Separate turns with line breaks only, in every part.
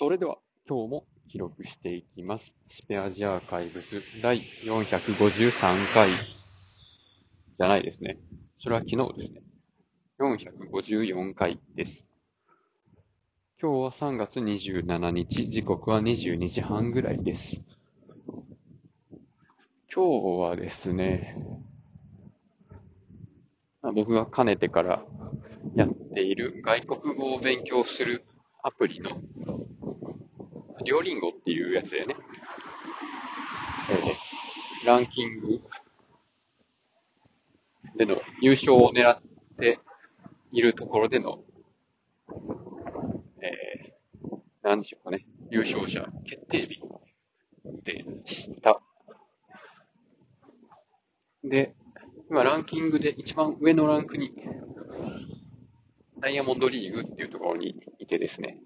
それでは今日も記録していきます。スペアジアーカイブス第453回じゃないですね。それは昨日ですね。454回です。今日は3月27日、時刻は22時半ぐらいです。今日はですね、僕がかねてからやっている外国語を勉強するアプリのデュオリンゴっていうやつでね、えーランキングでの優勝を狙っているところでの、えー、なんでしょうかね、優勝者決定日でした。で、今ランキングで一番上のランクに、ダイヤモンドリーグっていうところにいてですね、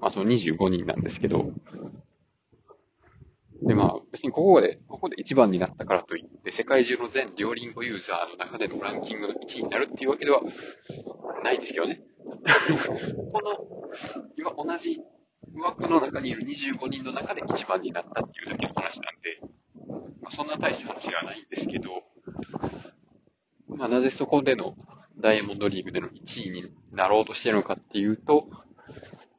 まあその25人なんですけど、でまあ別にここで、ここで一番になったからといって、世界中の全デュオリンゴユーザーの中でのランキングの1位になるっていうわけではないんですけどね。この、今同じ枠の中にいる25人の中で一番になったっていうだけの話なんで、まあ、そんな大した話ではないんですけど、まあなぜそこでのダイヤモンドリーグでの1位になろうとしてるのかっていうと、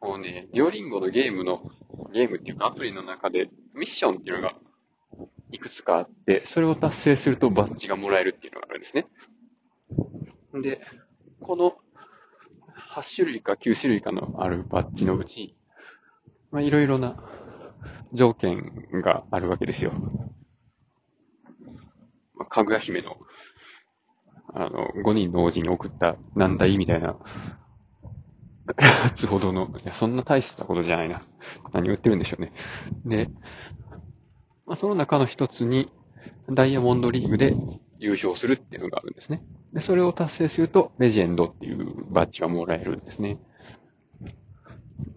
もうね、デュオリンゴのゲームの、ゲームっていうかアプリの中でミッションっていうのがいくつかあって、それを達成するとバッジがもらえるっていうのがあるんですね。で、この8種類か9種類かのあるバッジのうち、まあ、いろいろな条件があるわけですよ。まあ、かぐや姫の、あの、5人の王子に送った難題みたいな、やつほどの、いや、そんな大したことじゃないな。何を言ってるんでしょうね。で、まあ、その中の一つに、ダイヤモンドリーグで優勝するっていうのがあるんですね。で、それを達成すると、レジェンドっていうバッジがもらえるんですね。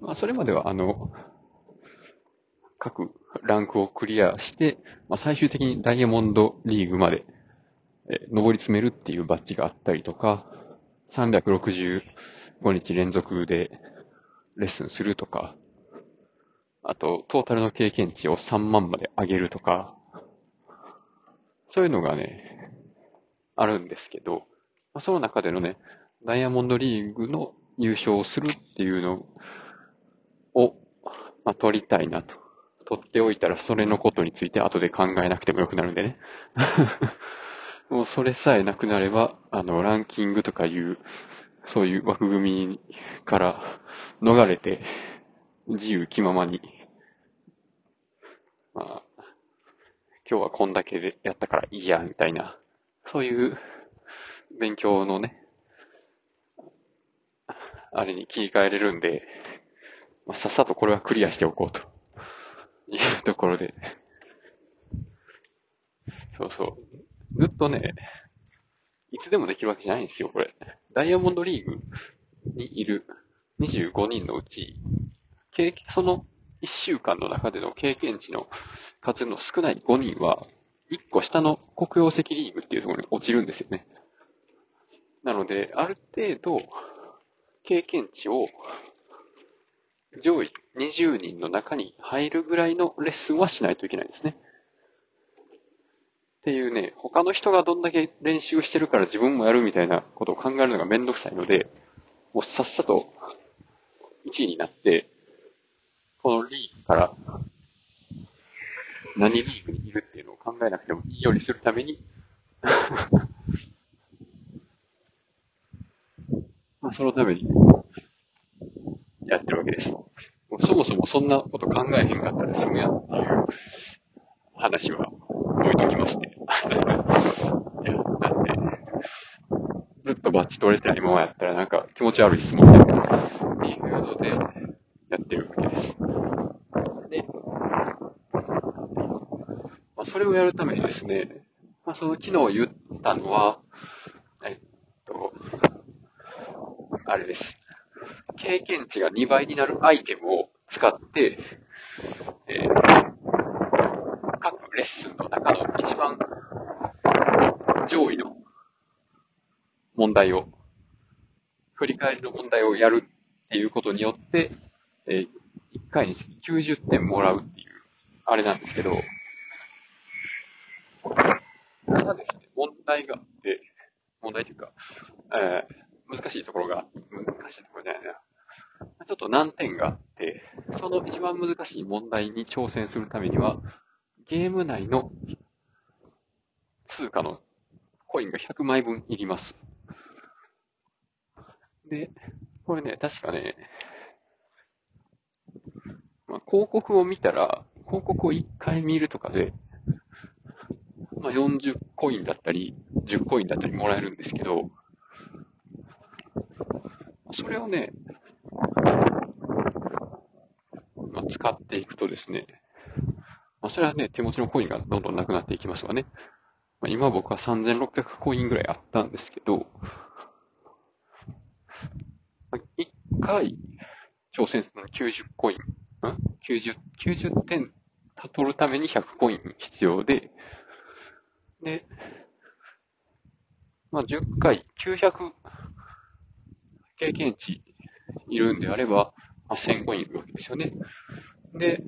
まあ、それまでは、あの、各ランクをクリアして、まあ、最終的にダイヤモンドリーグまで、え上り詰めるっていうバッジがあったりとか、360 5日連続でレッスンするとか、あと、トータルの経験値を3万まで上げるとか、そういうのがね、あるんですけど、まあ、その中でのね、ダイヤモンドリーグの優勝をするっていうのを、まあ、取りたいなと。取っておいたらそれのことについて後で考えなくてもよくなるんでね。もうそれさえなくなれば、あの、ランキングとかいう、そういう枠組みから逃れて、自由気ままに、まあ、今日はこんだけでやったからいいや、みたいな、そういう勉強のね、あれに切り替えれるんで、まあ、さっさとこれはクリアしておこうというところで、そうそう。ずっとね、いつでもできるわけじゃないんですよ、これ。ダイヤモンドリーグにいる25人のうち、経その1週間の中での経験値の数の少ない5人は、1個下の黒曜石リーグっていうところに落ちるんですよね。なので、ある程度、経験値を上位20人の中に入るぐらいのレッスンはしないといけないですね。っていうね、他の人がどんだけ練習してるから自分もやるみたいなことを考えるのがめんどくさいので、もうさっさと1位になって、このリーグから何リーグにいるっていうのを考えなくてもいいようにするために、まあそのためにやってるわけです。そもそもそんなこと考えへんかったら済むやんっていう話は置いときまして。いや、だって、ずっとバッチ取れてないままやったらなんか気持ち悪い質問やっていうのでやってるわけです。で、まあ、それをやるためにですね、まあ、その昨日言ったのは、えっと、あれです。経験値が2倍になるアイテムを使って、えー各レッスンの中の一番上位の問題を、振り返りの問題をやるっていうことによって、えー1回に90点もらうっていう、あれなんですけど、ただですね、問題があって、問題というか、えー、難しいところが、難しいところじゃないな。ちょっと難点があって、その一番難しい問題に挑戦するためには、ゲーム内の通貨のコインが100枚分いります。で、これね、確かね、まあ、広告を見たら、広告を1回見るとかで、まあ、40コインだったり、10コインだったりもらえるんですけど、それをね、まあ、使っていくとですね、まあ、それはね、手持ちのコインがどんどんなくなっていきますわね。まあ、今僕は3600コインぐらいあったんですけど、あ、1回挑戦するの？に90コイン、ん ?90、90点取るために100コイン必要で、で、まあ、10回900経験値いるんであれば、まあ、1000コインいるわけですよね。で、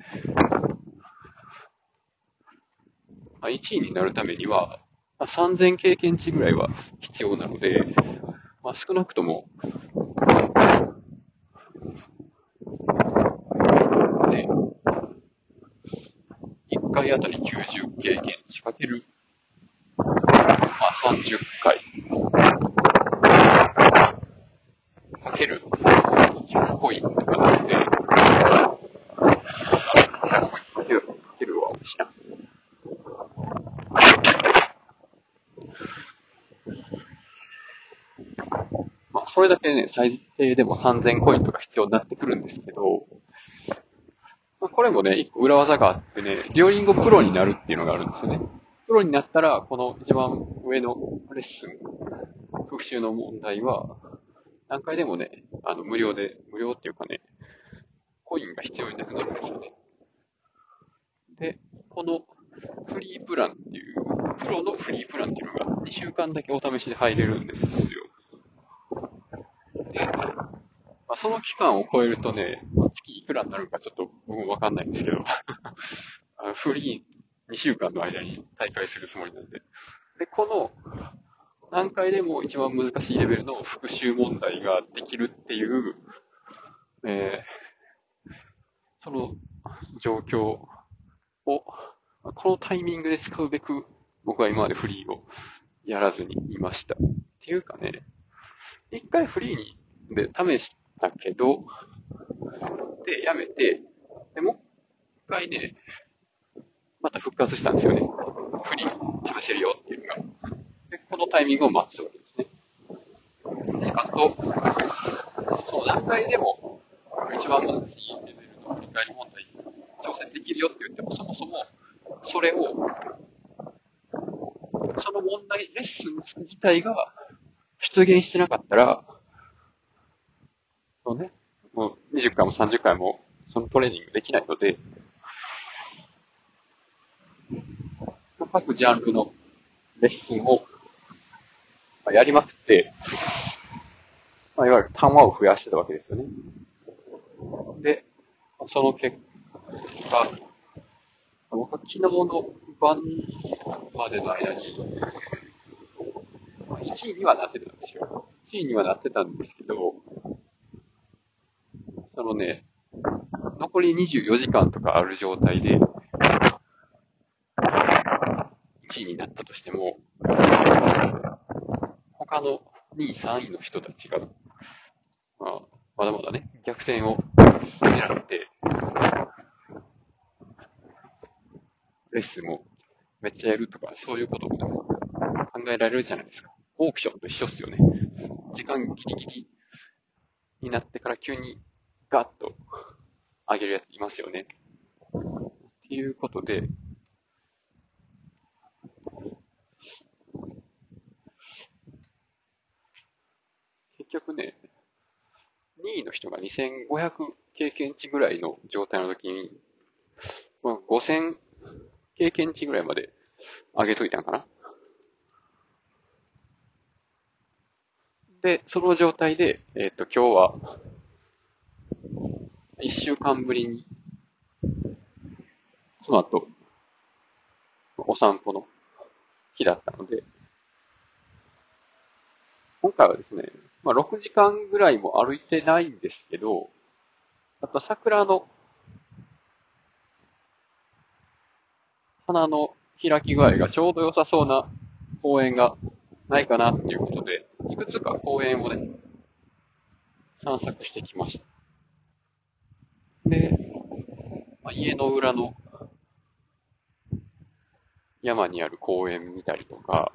まあ、1位になるためには、まあ、3000経験値ぐらいは必要なので、まあ、少なくとも、ね、1回あたり90経験値かける、まあ、30回、かける。100コインとかなので、かける、かけるは美味しい。まあ、それだけね、最低でも3000コインとか必要になってくるんですけど、これもね、裏技があってね、デュオリンゴプロになるっていうのがあるんですよね。プロになったら、この一番上のレッスン、復習の問題は、何回でもね、あの、無料で、無料っていうかね、コインが必要になくなるんですよね。で、このフリープランっていう、プロのフリープランっていうのが2週間だけお試しで入れるんですよ。で、まあ、その期間を超えるとね、月いくらになるかちょっと僕もわかんないんですけどフリー2週間の間に大会するつもりなんで。で、この何回でも一番難しいレベルの復習問題ができるっていう、えー、その状況を、このタイミングで使うべく、僕は今までフリーをやらずにいました。っていうかね、一回フリーにで試したけど、で、やめて、で、もう一回ね、また復活したんですよね。フリー試せるよっていうのが。で、このタイミングを待つわけですね。時間と、その段階でも、一番難しいレベルの振り返り問題、挑戦できるよって言っても、そもそも、それを、その問題、レッスン自体が出現してなかったら、そうね、もう20回も30回もそのトレーニングできないので、各ジャンルのレッスンを、やりまくって、まあ、いわゆる単話を増やしてたわけですよね。で、その結果、僕は昨日の晩までの間に、1位にはなってたんですよ。1位にはなってたんですけど、そのね、残り24時間とかある状態で、1位になったとしても、他の2位、3位の人たちが、まあ、まだまだね、逆転を狙って、レッスンもめっちゃやるとか、そういうことも考えられるじゃないですか。オークションと一緒っすよね。時間ギリギリになってから急にガッと上げるやついますよね。っていうことで、結局ね、2位の人が2500経験値ぐらいの状態の時に、まあ、5000経験値ぐらいまで上げといたんかな。で、その状態で、えっ、と、今日は、1週間ぶりに妻とお散歩の日だったので、今回はですね、まあ、6時間ぐらいも歩いてないんですけど、やっぱ桜の花の開き具合がちょうど良さそうな公園がないかなっていうことで、いくつか公園をね、散策してきました。で、まあ、家の裏の山にある公園見たりとか、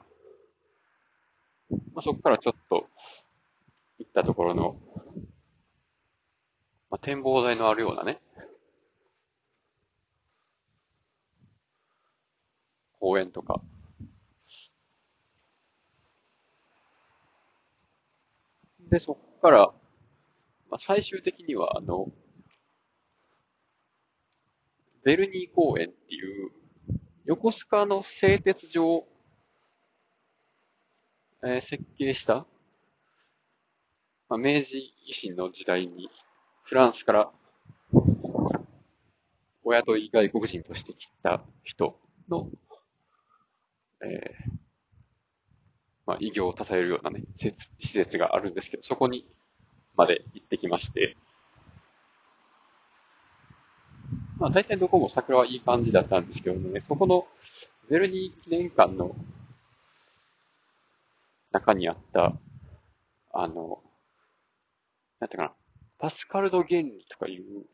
まあ、そこからちょっと行ったところの、まあ、展望台のあるようなね、公園とか、で、そこから、まあ、最終的には、あの、ベルニー公園っていう、横須賀の製鉄所をえー、設計した、まあ、明治維新の時代にフランスからお雇い外国人として来た人の、えー、まあ、異業を称えるようなね、施設があるんですけど、そこにまで行ってきまして、まあ大体どこも桜はいい感じだったんですけどね、そこのベルニー記念館の中にあった、あの、なんていうかな、パスカルド原理とかいう、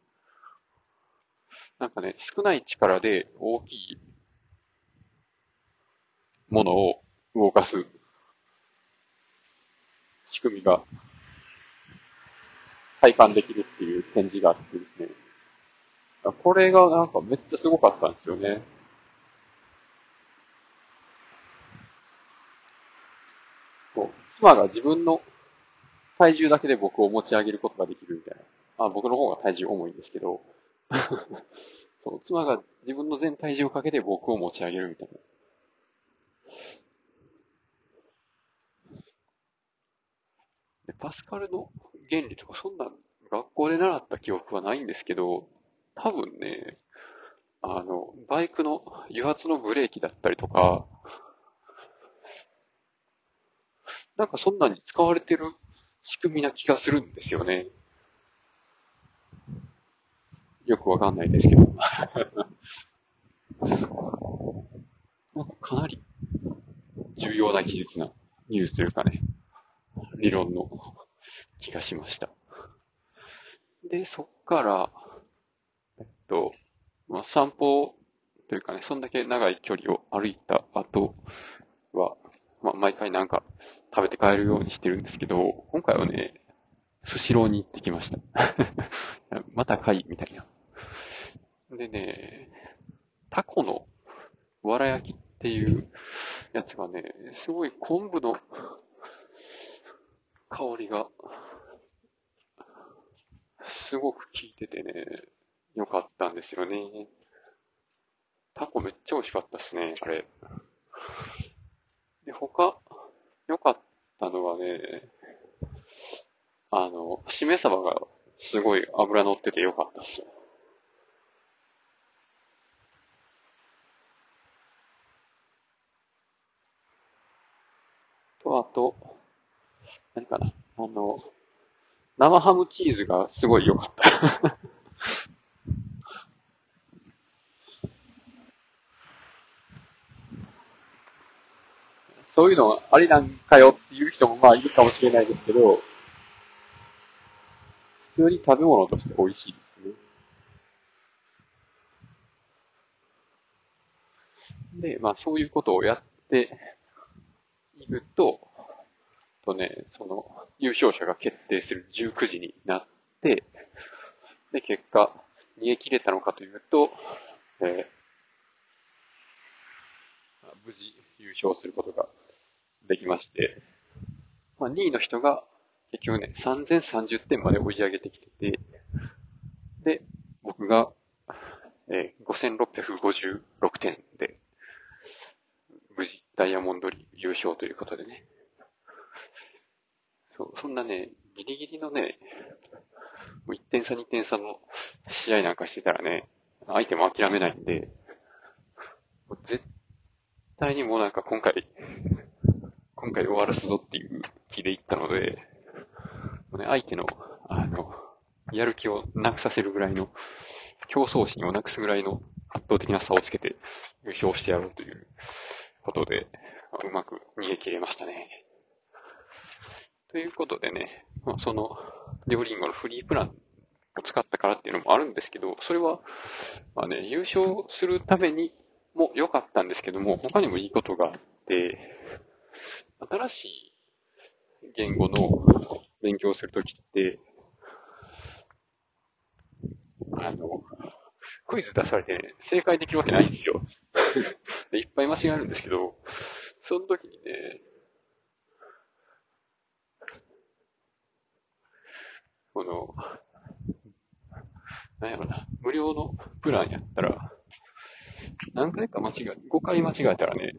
なんかね、少ない力で大きいものを動かす仕組みが体感できるっていう展示があってですね。これがなんかめっちゃすごかったんですよね。妻が自分の体重だけで僕を持ち上げることができるみたいな。あ僕の方が体重重いんですけど、そう妻が自分の全体重をかけて僕を持ち上げるみたいな。パスカルの原理とかそんな学校で習った記憶はないんですけど、多分ね、あの、バイクの油圧のブレーキだったりとか、なんかそんなに使われてる仕組みな気がするんですよね。よくわかんないですけど。なんかかなり重要な技術なニュースというかね、理論の気がしました。で、そっから、と、まあ、散歩というかね、そんだけ長い距離を歩いた後は、まあ、毎回なんか食べて帰るようにしてるんですけど、今回はね、スシローに行ってきました。またかいみたいな。でね、タコのわら焼きっていうやつがね、すごい昆布の香りが、すごく効いててね、よかったんですよね。タコめっちゃ美味しかったっすね、あれ。で、他、良かったのはね、あの、しめ鯖がすごい油乗ってて良かったっすよ。と、あと、何かな、あの、生ハムチーズがすごい良かったいうのありなんかよっていう人もまあいるかもしれないですけど、普通に食べ物として美味しいですね。で、まあそういうことをやっていると、とね、その優勝者が決定する19時になって、で、結果、逃げ切れたのかというと、えー、無事優勝することができまして、まあ、2位の人が結局ね、3030点まで追い上げてきてて、で、僕が、えー、5656点で、無事ダイヤモンドリー優勝ということでね。そうそんなね、ギリギリのね、1点差2点差の試合なんかしてたらね、相手も諦めないんで、絶対にもうなんか今回、今回終わらすぞっていう気で行ったので、ね、相手の、あの、やる気をなくさせるぐらいの、競争心をなくすぐらいの圧倒的な差をつけて優勝してやろうということで、うまく逃げ切れましたね。ということでね、まあ、その、デオリンゴのフリープランを使ったからっていうのもあるんですけど、それは、まあね、優勝するためにも良かったんですけども、他にもいいことがあって、新しい言語の勉強するときって、あの、クイズ出されて、正解できるわけないんですよ。いっぱい間違えるんですけど、その時にね、この、なんやろな、無料のプランやったら、何回か間違え、5回間違えたらね、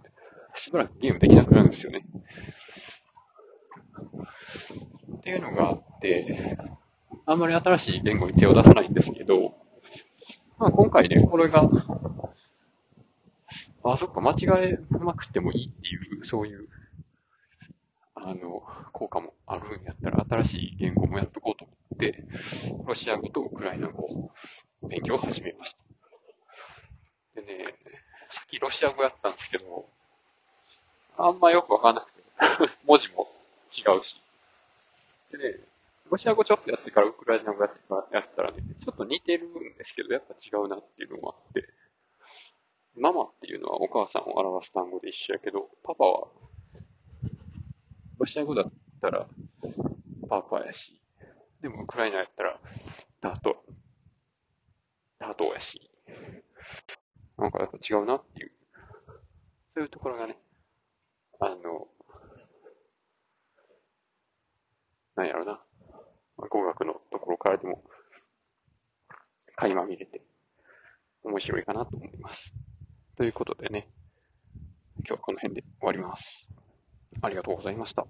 しばらくゲームできなくなるんですよね。っていうのがあって、あんまり新しい言語に手を出さないんですけど、まあ今回ね、これが、あ、そっか、間違えまくってもいいっていう、そういう、あの、効果もあるんやったら、新しい言語もやっとこうと思って、ロシア語とウクライナ語を勉強を始めました。でね、さっきロシア語やったんですけど、あんまよくわかんなくて、文字も違うし。でね、ロシア語ちょっとやってからウクライナ語やってからやったらね、ちょっと似てるんですけど、やっぱ違うなっていうのもあって、ママっていうのはお母さんを表す単語で一緒やけど、パパは、ロシア語だったらパパやし、でもウクライナやったらダート、ダートやし、なんかやっぱ違うなっていう、そういうところがね、あの、なんやろな、語学のところからでも、垣間見れて、面白いかなと思います。ということでね、今日はこの辺で終わります。ありがとうございました。